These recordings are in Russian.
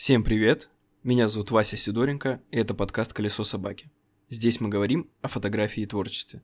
Всем привет! Меня зовут Вася Сидоренко, и это подкаст «Колесо собаки». Здесь мы говорим о фотографии и творчестве.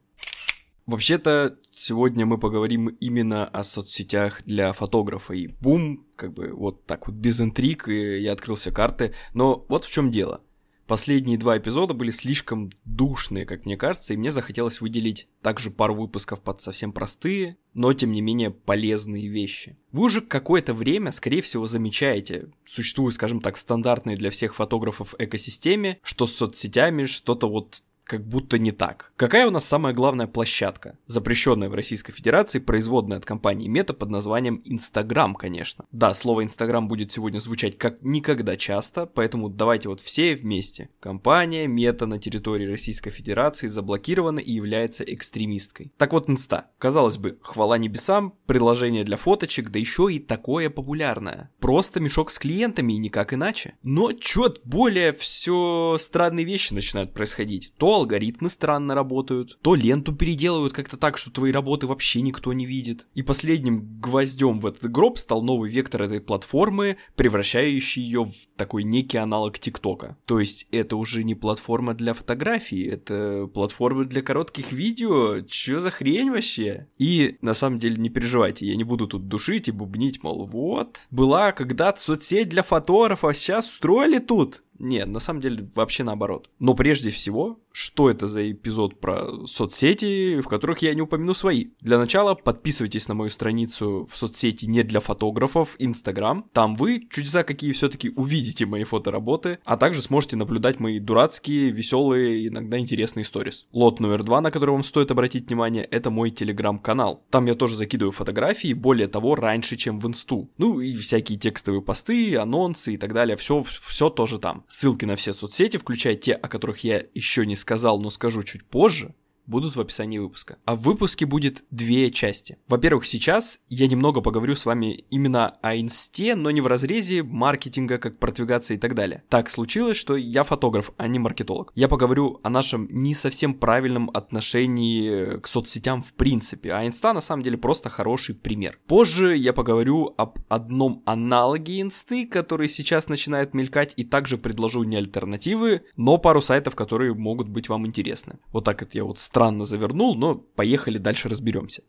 Вообще-то, сегодня мы поговорим именно о соцсетях для фотографа. И бум, как бы вот так вот без интриг, и я открыл все карты. Но вот в чем дело. Последние два эпизода были слишком душные, как мне кажется, и мне захотелось выделить также пару выпусков под совсем простые, но тем не менее полезные вещи. Вы уже какое-то время, скорее всего, замечаете, существует, скажем так, стандартной для всех фотографов экосистеме, что с соцсетями что-то вот как будто не так. Какая у нас самая главная площадка, запрещенная в Российской Федерации, производная от компании Мета под названием Инстаграм, конечно. Да, слово Инстаграм будет сегодня звучать как никогда часто, поэтому давайте вот все вместе. Компания Мета на территории Российской Федерации заблокирована и является экстремисткой. Так вот, Инста. Казалось бы, хвала небесам, приложение для фоточек, да еще и такое популярное. Просто мешок с клиентами и никак иначе. Но чё более все странные вещи начинают происходить. То алгоритмы странно работают, то ленту переделывают как-то так, что твои работы вообще никто не видит. И последним гвоздем в этот гроб стал новый вектор этой платформы, превращающий ее в такой некий аналог ТикТока. То есть это уже не платформа для фотографий, это платформа для коротких видео. Чё за хрень вообще? И на самом деле не переживайте, я не буду тут душить и бубнить, мол, вот, была когда-то соцсеть для фотографов, а сейчас устроили тут. Нет, на самом деле вообще наоборот. Но прежде всего, что это за эпизод про соцсети, в которых я не упомяну свои. Для начала подписывайтесь на мою страницу в соцсети не для фотографов, Инстаграм. Там вы, чудеса какие, все-таки увидите мои фотоработы, а также сможете наблюдать мои дурацкие, веселые, иногда интересные сторис. Лот номер два, на который вам стоит обратить внимание, это мой телеграм-канал. Там я тоже закидываю фотографии, более того, раньше, чем в инсту. Ну и всякие текстовые посты, анонсы и так далее, все, все тоже там. Ссылки на все соцсети, включая те, о которых я еще не сказал, но скажу чуть позже, будут в описании выпуска. А в выпуске будет две части. Во-первых, сейчас я немного поговорю с вами именно о инсте, но не в разрезе маркетинга, как продвигаться и так далее. Так случилось, что я фотограф, а не маркетолог. Я поговорю о нашем не совсем правильном отношении к соцсетям в принципе, а инста на самом деле просто хороший пример. Позже я поговорю об одном аналоге инсты, который сейчас начинает мелькать, и также предложу не альтернативы, но пару сайтов, которые могут быть вам интересны. Вот так вот я вот странно завернул, но поехали дальше разберемся.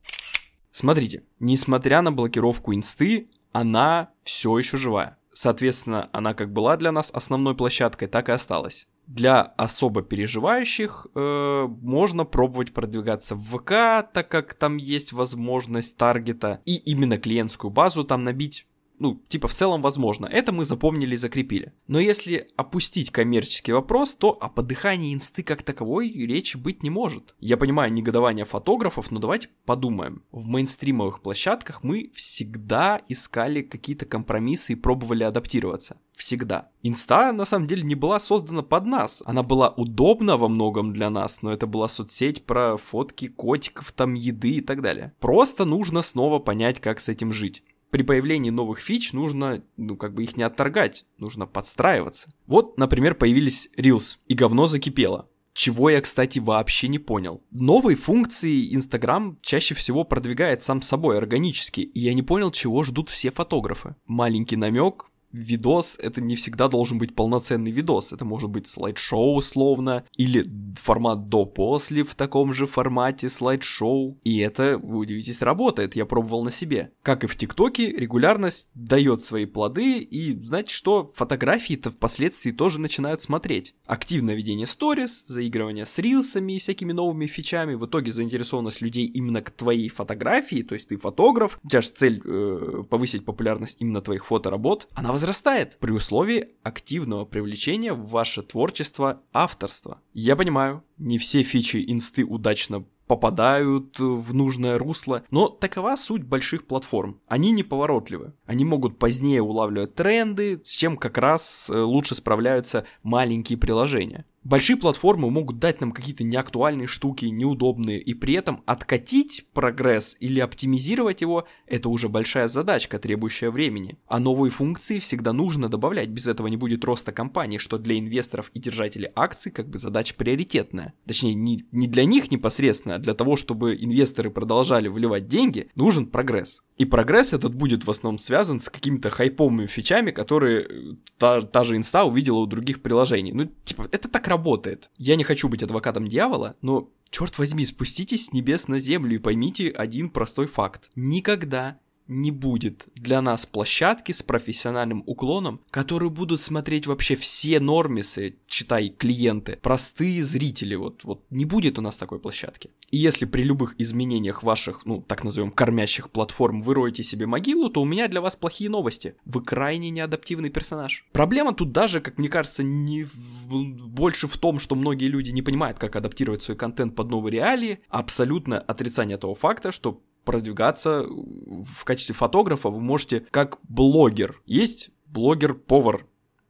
Смотрите, несмотря на блокировку инсты, она все еще живая. Соответственно, она как была для нас основной площадкой, так и осталась. Для особо переживающих э, можно пробовать продвигаться в ВК, так как там есть возможность таргета, и именно клиентскую базу там набить ну, типа в целом возможно. Это мы запомнили и закрепили. Но если опустить коммерческий вопрос, то о подыхании инсты как таковой речи быть не может. Я понимаю негодование фотографов, но давайте подумаем. В мейнстримовых площадках мы всегда искали какие-то компромиссы и пробовали адаптироваться. Всегда. Инста на самом деле не была создана под нас. Она была удобна во многом для нас, но это была соцсеть про фотки котиков, там еды и так далее. Просто нужно снова понять, как с этим жить при появлении новых фич нужно, ну, как бы их не отторгать, нужно подстраиваться. Вот, например, появились Reels, и говно закипело. Чего я, кстати, вообще не понял. Новые функции Instagram чаще всего продвигает сам собой органически, и я не понял, чего ждут все фотографы. Маленький намек, видос это не всегда должен быть полноценный видос. Это может быть слайд-шоу условно, или формат до-после в таком же формате слайд-шоу. И это, вы удивитесь, работает. Я пробовал на себе. Как и в ТикТоке, регулярность дает свои плоды, и знаете что, фотографии-то впоследствии тоже начинают смотреть. Активное ведение сторис, заигрывание с рилсами и всякими новыми фичами, в итоге заинтересованность людей именно к твоей фотографии, то есть ты фотограф, у тебя же цель э, повысить популярность именно твоих фоторабот, она возрастает при условии активного привлечения в ваше творчество авторства. Я понимаю, не все фичи инсты удачно попадают в нужное русло. Но такова суть больших платформ. Они неповоротливы. Они могут позднее улавливать тренды, с чем как раз э, лучше справляются маленькие приложения. Большие платформы могут дать нам какие-то неактуальные штуки, неудобные, и при этом откатить прогресс или оптимизировать его – это уже большая задачка, требующая времени. А новые функции всегда нужно добавлять, без этого не будет роста компании, что для инвесторов и держателей акций как бы задача приоритетная. Точнее, не, не для них непосредственно, а для того, чтобы инвесторы продолжали выливать деньги, нужен прогресс. И прогресс этот будет в основном связан с какими-то хайповыми фичами, которые э, та, та же инста увидела у других приложений. Ну, типа, это так работает. Я не хочу быть адвокатом дьявола, но черт возьми, спуститесь с небес на землю и поймите один простой факт. Никогда не будет для нас площадки с профессиональным уклоном, которые будут смотреть вообще все нормисы, читай клиенты, простые зрители, вот, вот не будет у нас такой площадки. И если при любых изменениях ваших, ну, так назовем, кормящих платформ вы роете себе могилу, то у меня для вас плохие новости. Вы крайне неадаптивный персонаж. Проблема тут даже, как мне кажется, не в... больше в том, что многие люди не понимают, как адаптировать свой контент под новые реалии, а абсолютно отрицание того факта, что продвигаться в качестве фотографа вы можете как блогер. Есть блогер-повар,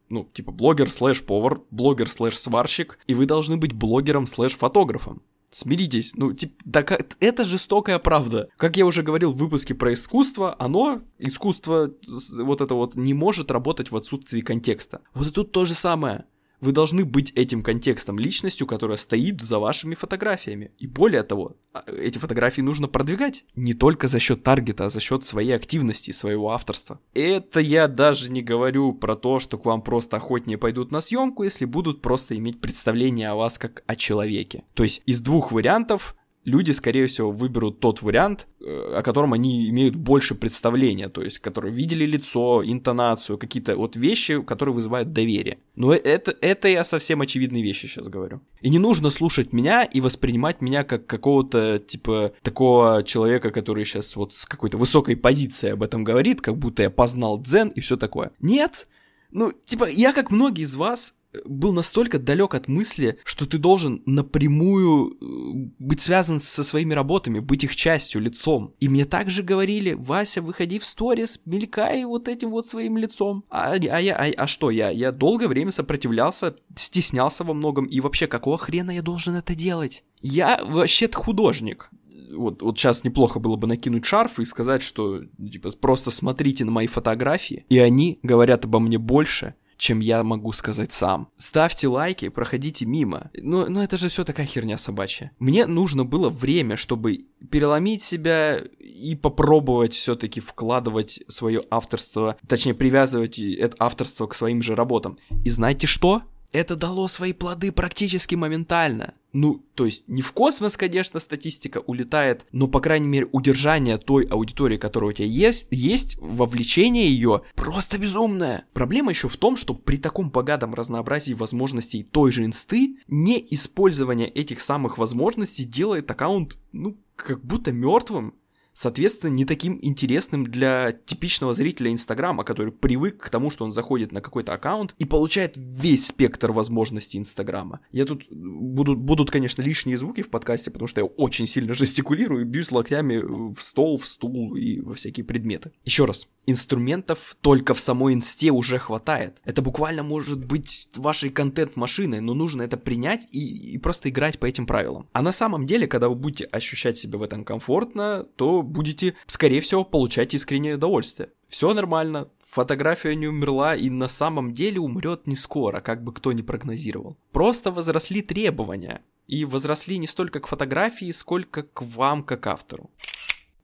ну, типа блогер слэш повар, блогер слэш сварщик, и вы должны быть блогером слэш фотографом. Смиритесь, ну, типа, так, это жестокая правда. Как я уже говорил в выпуске про искусство, оно, искусство, вот это вот, не может работать в отсутствии контекста. Вот и тут то же самое. Вы должны быть этим контекстом, личностью, которая стоит за вашими фотографиями. И более того, а, эти фотографии нужно продвигать. Не только за счет таргета, а за счет своей активности, своего авторства. Это я даже не говорю про то, что к вам просто охотнее пойдут на съемку, если будут просто иметь представление о вас как о человеке. То есть из двух вариантов люди, скорее всего, выберут тот вариант, э, о котором они имеют больше представления, то есть, которые видели лицо, интонацию, какие-то вот вещи, которые вызывают доверие. Но это, это я совсем очевидные вещи сейчас говорю. И не нужно слушать меня и воспринимать меня как какого-то, типа, такого человека, который сейчас вот с какой-то высокой позиции об этом говорит, как будто я познал дзен и все такое. Нет, ну, типа, я, как многие из вас, был настолько далек от мысли, что ты должен напрямую э, быть связан со своими работами, быть их частью, лицом. И мне также говорили, Вася, выходи в сторис, мелькай вот этим вот своим лицом. А, а, я, а, а что, я, я долгое время сопротивлялся, стеснялся во многом, и вообще, какого хрена я должен это делать? Я вообще-то художник вот, вот сейчас неплохо было бы накинуть шарф и сказать, что типа просто смотрите на мои фотографии, и они говорят обо мне больше, чем я могу сказать сам. Ставьте лайки, проходите мимо. Но, но это же все такая херня собачья. Мне нужно было время, чтобы переломить себя и попробовать все-таки вкладывать свое авторство, точнее привязывать это авторство к своим же работам. И знаете что? это дало свои плоды практически моментально. Ну, то есть не в космос, конечно, статистика улетает, но, по крайней мере, удержание той аудитории, которая у тебя есть, есть вовлечение ее просто безумное. Проблема еще в том, что при таком богатом разнообразии возможностей той же инсты, не использование этих самых возможностей делает аккаунт, ну, как будто мертвым соответственно, не таким интересным для типичного зрителя Инстаграма, который привык к тому, что он заходит на какой-то аккаунт и получает весь спектр возможностей Инстаграма. Я тут буду, будут, конечно, лишние звуки в подкасте, потому что я очень сильно жестикулирую бьюсь локтями в стол, в стул и во всякие предметы. Еще раз, инструментов только в самой инсте уже хватает. Это буквально может быть вашей контент-машиной, но нужно это принять и, и просто играть по этим правилам. А на самом деле, когда вы будете ощущать себя в этом комфортно, то будете, скорее всего, получать искреннее удовольствие. Все нормально, фотография не умерла и на самом деле умрет не скоро, как бы кто ни прогнозировал. Просто возросли требования. И возросли не столько к фотографии, сколько к вам как автору.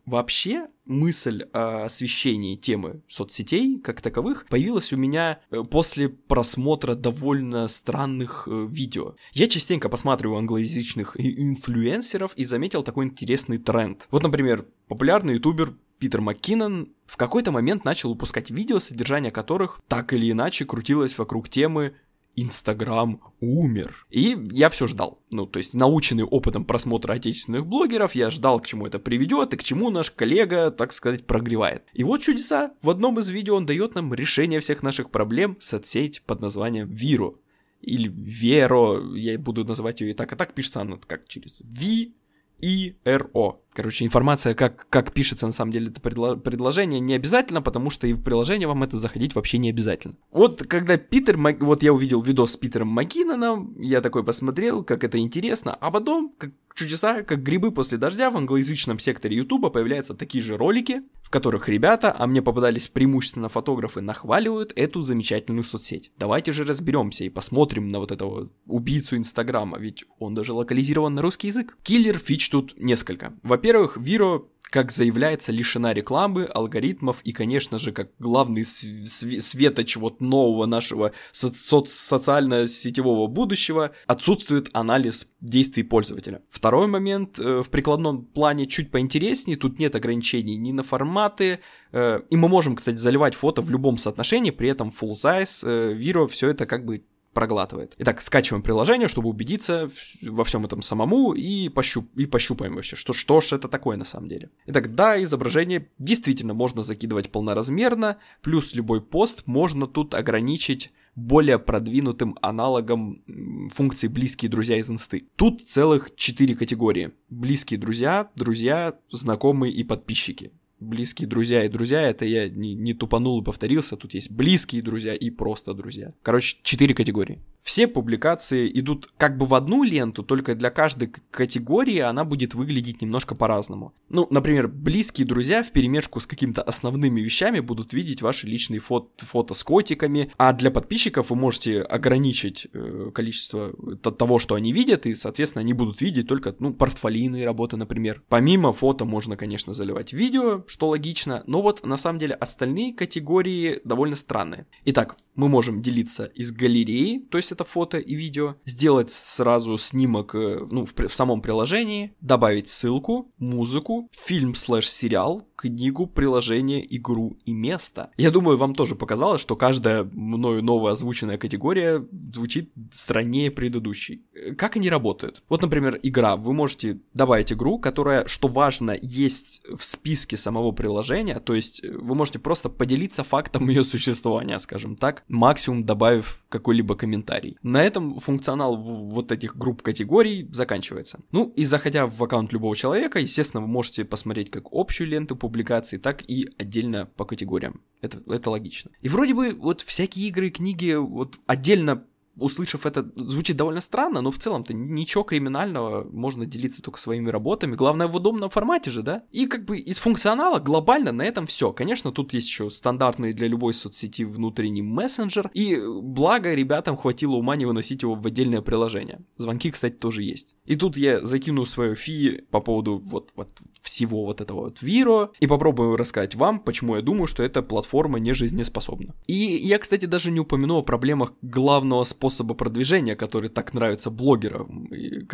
Вообще, мысль о освещении темы соцсетей как таковых появилась у меня э, после просмотра довольно странных э, видео. Я частенько посматриваю англоязычных инфлюенсеров и заметил такой интересный тренд. Вот, например, популярный ютубер Питер МакКиннон в какой-то момент начал выпускать видео, содержание которых так или иначе крутилось вокруг темы Инстаграм умер. И я все ждал. Ну, то есть, наученный опытом просмотра отечественных блогеров, я ждал, к чему это приведет и к чему наш коллега, так сказать, прогревает. И вот чудеса. В одном из видео он дает нам решение всех наших проблем соцсеть под названием Виро. Или Веро, я буду называть ее и так, а так пишется она как через Ви, и РО. Короче, информация, как, как пишется на самом деле это предло- предложение, не обязательно, потому что и в приложение вам это заходить вообще не обязательно. Вот когда Питер, вот я увидел видос с Питером Маккиноном, я такой посмотрел, как это интересно, а потом, как чудеса, как грибы после дождя, в англоязычном секторе Ютуба появляются такие же ролики, в которых ребята, а мне попадались преимущественно фотографы, нахваливают эту замечательную соцсеть. Давайте же разберемся и посмотрим на вот этого убийцу Инстаграма, ведь он даже локализирован на русский язык. Киллер фич тут несколько. Во-первых, Виро как заявляется, лишена рекламы, алгоритмов и, конечно же, как главный светоч вот нового нашего со- социально-сетевого будущего, отсутствует анализ действий пользователя. Второй момент э, в прикладном плане чуть поинтереснее, тут нет ограничений ни на форматы, э, и мы можем, кстати, заливать фото в любом соотношении, при этом full size, э, Viro, все это как бы проглатывает. Итак, скачиваем приложение, чтобы убедиться во всем этом самому и, пощуп, и пощупаем вообще, что, что ж это такое на самом деле. Итак, да, изображение действительно можно закидывать полноразмерно, плюс любой пост можно тут ограничить более продвинутым аналогом функции «близкие друзья» из инсты. Тут целых четыре категории. Близкие друзья, друзья, знакомые и подписчики близкие друзья и друзья, это я не, не тупанул и повторился, тут есть близкие друзья и просто друзья. Короче, четыре категории. Все публикации идут как бы в одну ленту, только для каждой категории она будет выглядеть немножко по-разному. Ну, например, близкие друзья в перемешку с какими-то основными вещами будут видеть ваши личные фото, фото с котиками, а для подписчиков вы можете ограничить э, количество того, что они видят, и, соответственно, они будут видеть только, ну, портфолийные работы, например. Помимо фото можно, конечно, заливать видео, что логично, но вот на самом деле остальные категории довольно странные. Итак, мы можем делиться из галереи, то есть это фото и видео, сделать сразу снимок э, ну, в, в самом приложении, добавить ссылку, музыку, фильм слэш-сериал, книгу, приложение, игру и место. Я думаю, вам тоже показалось, что каждая мною новая озвученная категория звучит страннее предыдущей. Как они работают? Вот, например, игра. Вы можете добавить игру, которая, что важно, есть в списке самого приложения, то есть э, вы можете просто поделиться фактом ее существования, скажем так, максимум добавив какой-либо комментарий. На этом функционал вот этих групп категорий заканчивается. Ну и заходя в аккаунт любого человека, естественно, вы можете посмотреть как общую ленту публикаций, так и отдельно по категориям. Это, это логично. И вроде бы вот всякие игры, книги вот отдельно услышав это, звучит довольно странно, но в целом-то ничего криминального, можно делиться только своими работами. Главное в удобном формате же, да? И как бы из функционала глобально на этом все. Конечно, тут есть еще стандартный для любой соцсети внутренний мессенджер, и благо ребятам хватило ума не выносить его в отдельное приложение. Звонки, кстати, тоже есть. И тут я закину свое фи по поводу вот, вот всего вот этого вот Виро и попробую рассказать вам, почему я думаю, что эта платформа не жизнеспособна. И я, кстати, даже не упомянул о проблемах главного способа продвижения, который так нравится блогерам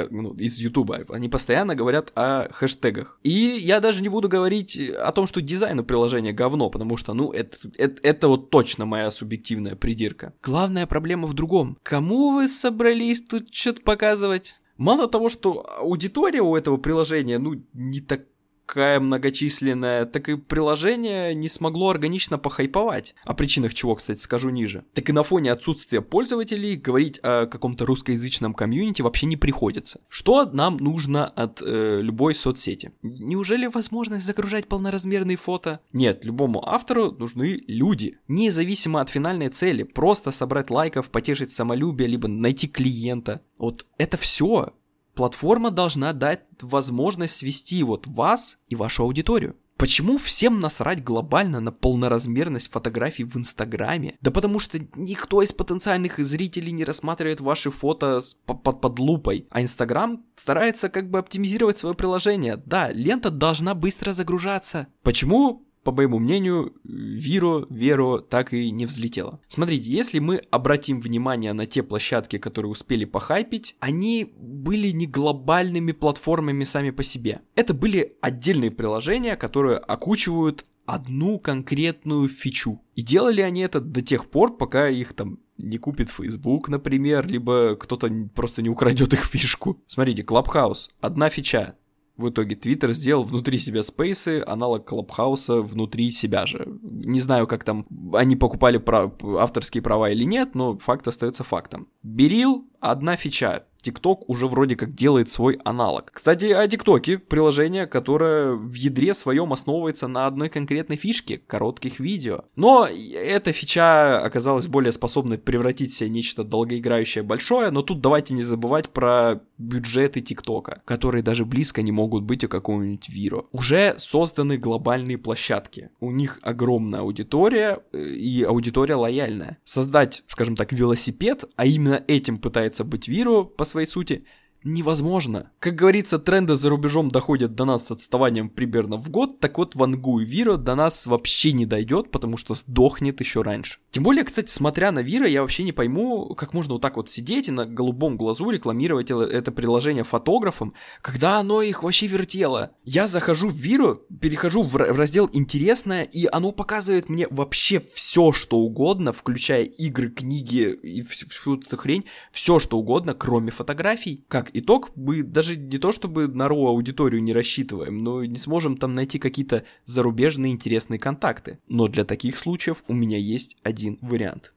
ну, из Ютуба. Они постоянно говорят о хэштегах. И я даже не буду говорить о том, что дизайн у приложения говно, потому что, ну, это, это, это вот точно моя субъективная придирка. Главная проблема в другом. Кому вы собрались тут что-то показывать? Мало того, что аудитория у этого приложения, ну, не так такая многочисленная, так и приложение не смогло органично похайповать. О причинах чего, кстати, скажу ниже. Так и на фоне отсутствия пользователей говорить о каком-то русскоязычном комьюнити вообще не приходится. Что нам нужно от э, любой соцсети? Неужели возможность загружать полноразмерные фото? Нет, любому автору нужны люди. Независимо от финальной цели, просто собрать лайков, потешить самолюбие, либо найти клиента. Вот это все платформа должна дать возможность свести вот вас и вашу аудиторию. Почему всем насрать глобально на полноразмерность фотографий в Инстаграме? Да потому что никто из потенциальных зрителей не рассматривает ваши фото под, под, под лупой, а Инстаграм старается как бы оптимизировать свое приложение. Да, лента должна быстро загружаться. Почему по моему мнению, Виро, Веро так и не взлетела. Смотрите, если мы обратим внимание на те площадки, которые успели похайпить, они были не глобальными платформами сами по себе. Это были отдельные приложения, которые окучивают одну конкретную фичу. И делали они это до тех пор, пока их там не купит Facebook, например, либо кто-то просто не украдет их фишку. Смотрите, Clubhouse, одна фича, в итоге Twitter сделал внутри себя спейсы, аналог Клабхауса внутри себя же. Не знаю, как там они покупали прав... авторские права или нет, но факт остается фактом. Берил одна фича. TikTok уже вроде как делает свой аналог. Кстати, о ТикТоке, приложение, которое в ядре своем основывается на одной конкретной фишке — коротких видео. Но эта фича оказалась более способной превратить в себя нечто долгоиграющее большое, но тут давайте не забывать про бюджеты ТикТока, которые даже близко не могут быть у какого-нибудь Виро. Уже созданы глобальные площадки. У них огромная аудитория э, и аудитория лояльная. Создать, скажем так, велосипед, а именно этим пытается быть Виро по своей сути, невозможно. Как говорится, тренды за рубежом доходят до нас с отставанием примерно в год, так вот Вангу и Виро до нас вообще не дойдет, потому что сдохнет еще раньше. Тем более, кстати, смотря на Виро, я вообще не пойму, как можно вот так вот сидеть и на голубом глазу рекламировать это приложение фотографам, когда оно их вообще вертело. Я захожу в Виро, перехожу в раздел «Интересное», и оно показывает мне вообще все, что угодно, включая игры, книги и всю, всю эту хрень, все, что угодно, кроме фотографий. Как итог, мы даже не то чтобы на РО аудиторию не рассчитываем, но не сможем там найти какие-то зарубежные интересные контакты. Но для таких случаев у меня есть один вариант.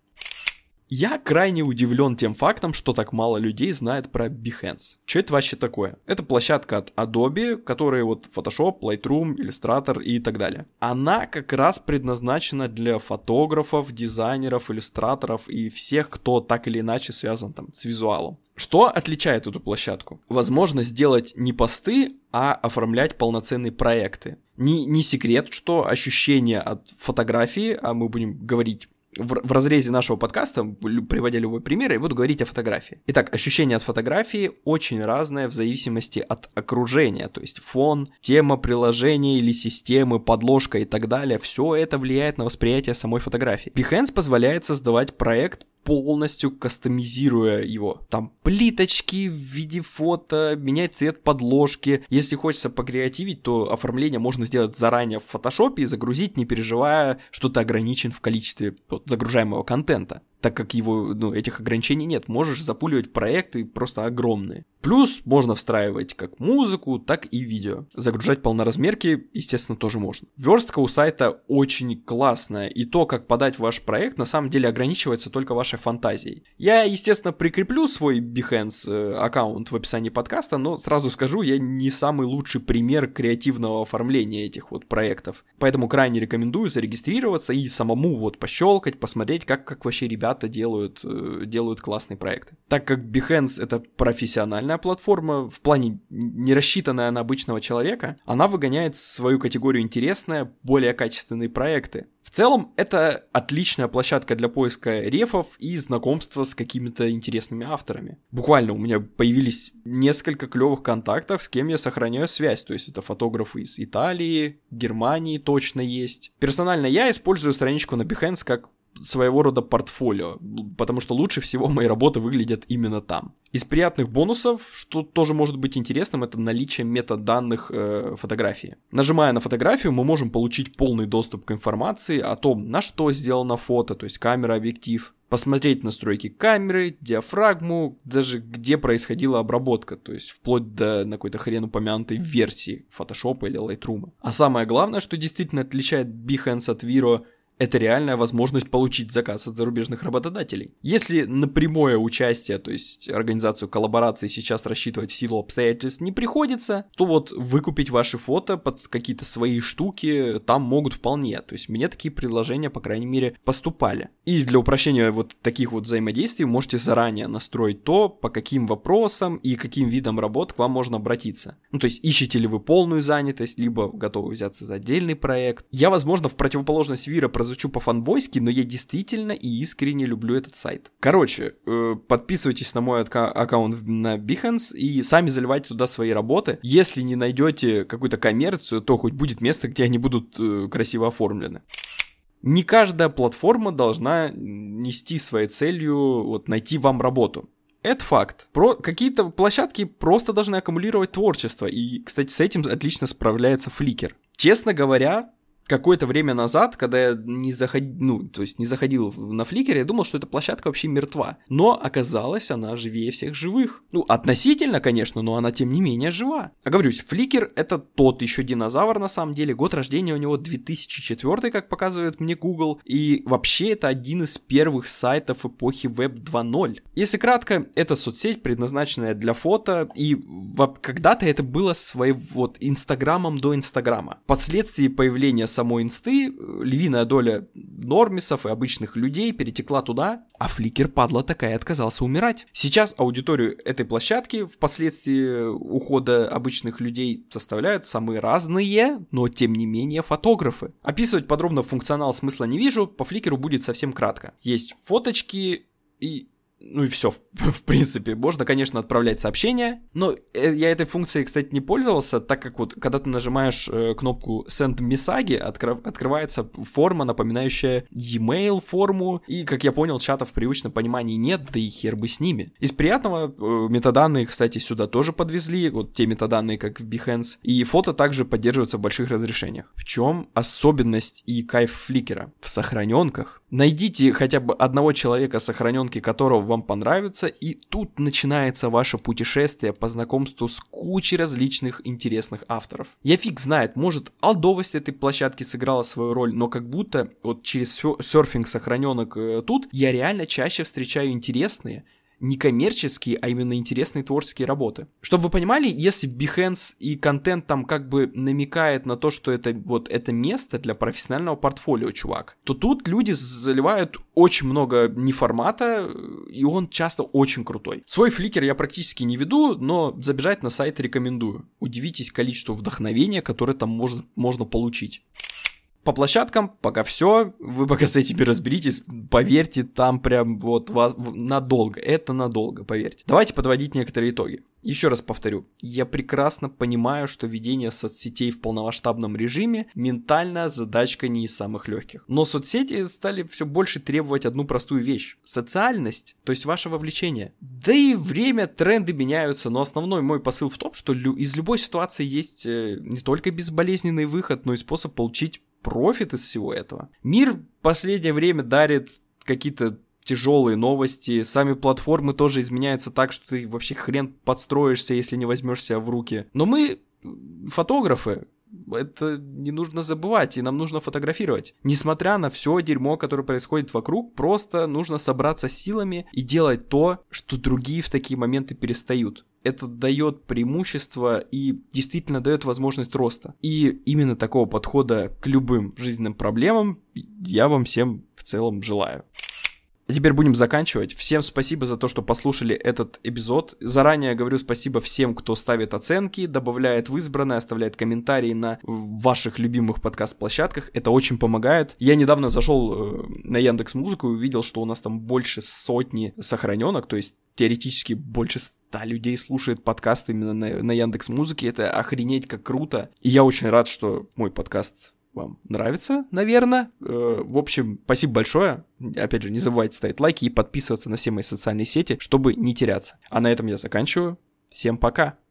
Я крайне удивлен тем фактом, что так мало людей знает про Behance. Что это вообще такое? Это площадка от Adobe, которая вот Photoshop, Lightroom, Illustrator и так далее. Она как раз предназначена для фотографов, дизайнеров, иллюстраторов и всех, кто так или иначе связан там с визуалом. Что отличает эту площадку? Возможность сделать не посты, а оформлять полноценные проекты. Не, не секрет, что ощущение от фотографии, а мы будем говорить в, в разрезе нашего подкаста, приводя любой пример, я буду говорить о фотографии. Итак, ощущение от фотографии очень разное в зависимости от окружения, то есть фон, тема приложения или системы, подложка и так далее. Все это влияет на восприятие самой фотографии. Behance позволяет создавать проект полностью кастомизируя его. Там плиточки в виде фото, менять цвет подложки. Если хочется покреативить, то оформление можно сделать заранее в фотошопе и загрузить, не переживая, что ты ограничен в количестве загружаемого контента так как его, ну, этих ограничений нет. Можешь запуливать проекты просто огромные. Плюс можно встраивать как музыку, так и видео. Загружать полноразмерки, естественно, тоже можно. Верстка у сайта очень классная, и то, как подать ваш проект, на самом деле ограничивается только вашей фантазией. Я, естественно, прикреплю свой Behance э, аккаунт в описании подкаста, но сразу скажу, я не самый лучший пример креативного оформления этих вот проектов. Поэтому крайне рекомендую зарегистрироваться и самому вот пощелкать, посмотреть, как, как вообще ребята делают, э, делают классные проекты. Так как Behance это профессиональная платформа, в плане не рассчитанная на обычного человека, она выгоняет свою категорию интересные, более качественные проекты. В целом, это отличная площадка для поиска рефов и знакомства с какими-то интересными авторами. Буквально у меня появились несколько клевых контактов, с кем я сохраняю связь. То есть это фотографы из Италии, Германии точно есть. Персонально я использую страничку на Behance как своего рода портфолио, потому что лучше всего мои работы выглядят именно там. Из приятных бонусов, что тоже может быть интересным, это наличие метаданных э, фотографии. Нажимая на фотографию, мы можем получить полный доступ к информации о том, на что сделано фото, то есть камера, объектив, посмотреть настройки камеры, диафрагму, даже где происходила обработка, то есть вплоть до на какой-то хрен упомянутой версии Photoshop или Lightroom. А самое главное, что действительно отличает Behance от Viro, это реальная возможность получить заказ от зарубежных работодателей. Если на прямое участие, то есть организацию коллаборации сейчас рассчитывать в силу обстоятельств не приходится, то вот выкупить ваши фото под какие-то свои штуки там могут вполне. То есть мне такие предложения, по крайней мере, поступали. И для упрощения вот таких вот взаимодействий можете заранее настроить то, по каким вопросам и каким видам работ к вам можно обратиться. Ну, то есть ищете ли вы полную занятость, либо готовы взяться за отдельный проект. Я, возможно, в противоположность Вира прозвучу по-фанбойски, но я действительно и искренне люблю этот сайт. Короче, э, подписывайтесь на мой аккаунт на Behance и сами заливайте туда свои работы. Если не найдете какую-то коммерцию, то хоть будет место, где они будут э, красиво оформлены не каждая платформа должна нести своей целью вот найти вам работу. Это факт. Про какие-то площадки просто должны аккумулировать творчество. И, кстати, с этим отлично справляется Flickr. Честно говоря, какое-то время назад, когда я не заходил, ну, то есть не заходил на Flickr, я думал, что эта площадка вообще мертва. Но оказалось, она живее всех живых. Ну, относительно, конечно, но она тем не менее жива. А говорюсь, Flickr это тот еще динозавр на самом деле. Год рождения у него 2004, как показывает мне Google. И вообще это один из первых сайтов эпохи Web 2.0. Если кратко, это соцсеть, предназначенная для фото. И когда-то это было своим вот инстаграмом до инстаграма. Впоследствии появления самой инсты э, львиная доля нормисов и обычных людей перетекла туда, а Фликер, падла такая, отказался умирать. Сейчас аудиторию этой площадки впоследствии ухода обычных людей составляют самые разные, но тем не менее фотографы. Описывать подробно функционал смысла не вижу, по Фликеру будет совсем кратко. Есть фоточки и ну и все, в, в принципе. Можно, конечно, отправлять сообщения, но э, я этой функцией, кстати, не пользовался, так как вот, когда ты нажимаешь э, кнопку Send Message, откры, открывается форма, напоминающая e-mail форму, и, как я понял, чатов в привычном понимании нет, да и хер бы с ними. Из приятного э, метаданные, кстати, сюда тоже подвезли, вот те метаданные, как в Behance, и фото также поддерживаются в больших разрешениях. В чем особенность и кайф фликера? В сохраненках Найдите хотя бы одного человека, сохраненки которого вам понравится, и тут начинается ваше путешествие по знакомству с кучей различных интересных авторов. Я фиг знает, может алдовость этой площадки сыграла свою роль, но как будто вот через серфинг сохраненок э, тут я реально чаще встречаю интересные, не коммерческие, а именно интересные творческие работы. Чтобы вы понимали, если Behance и контент там как бы намекает на то, что это вот это место для профессионального портфолио, чувак, то тут люди заливают очень много неформата, и он часто очень крутой. Свой фликер я практически не веду, но забежать на сайт рекомендую. Удивитесь количеству вдохновения, которое там можно, можно получить. По площадкам пока все, вы пока с этими разберитесь, поверьте, там прям вот вас надолго, это надолго, поверьте. Давайте подводить некоторые итоги. Еще раз повторю, я прекрасно понимаю, что ведение соцсетей в полномасштабном режиме ментальная задачка не из самых легких. Но соцсети стали все больше требовать одну простую вещь. Социальность, то есть ваше вовлечение. Да и время, тренды меняются, но основной мой посыл в том, что из любой ситуации есть э, не только безболезненный выход, но и способ получить профит из всего этого. Мир в последнее время дарит какие-то тяжелые новости. Сами платформы тоже изменяются так, что ты вообще хрен подстроишься, если не возьмешься в руки. Но мы фотографы, это не нужно забывать, и нам нужно фотографировать. Несмотря на все дерьмо, которое происходит вокруг, просто нужно собраться силами и делать то, что другие в такие моменты перестают. Это дает преимущество и действительно дает возможность роста. И именно такого подхода к любым жизненным проблемам я вам всем в целом желаю. А теперь будем заканчивать. Всем спасибо за то, что послушали этот эпизод. Заранее говорю спасибо всем, кто ставит оценки, добавляет в избранное, оставляет комментарии на ваших любимых подкаст-площадках. Это очень помогает. Я недавно зашел э, на Яндекс Музыку и увидел, что у нас там больше сотни сохраненок, то есть теоретически больше ста людей слушает подкаст именно на, на Яндекс Музыке. Это охренеть как круто. И я очень рад, что мой подкаст вам нравится, наверное. Э, в общем, спасибо большое. Опять же, не забывайте ставить лайки и подписываться на все мои социальные сети, чтобы не теряться. А на этом я заканчиваю. Всем пока!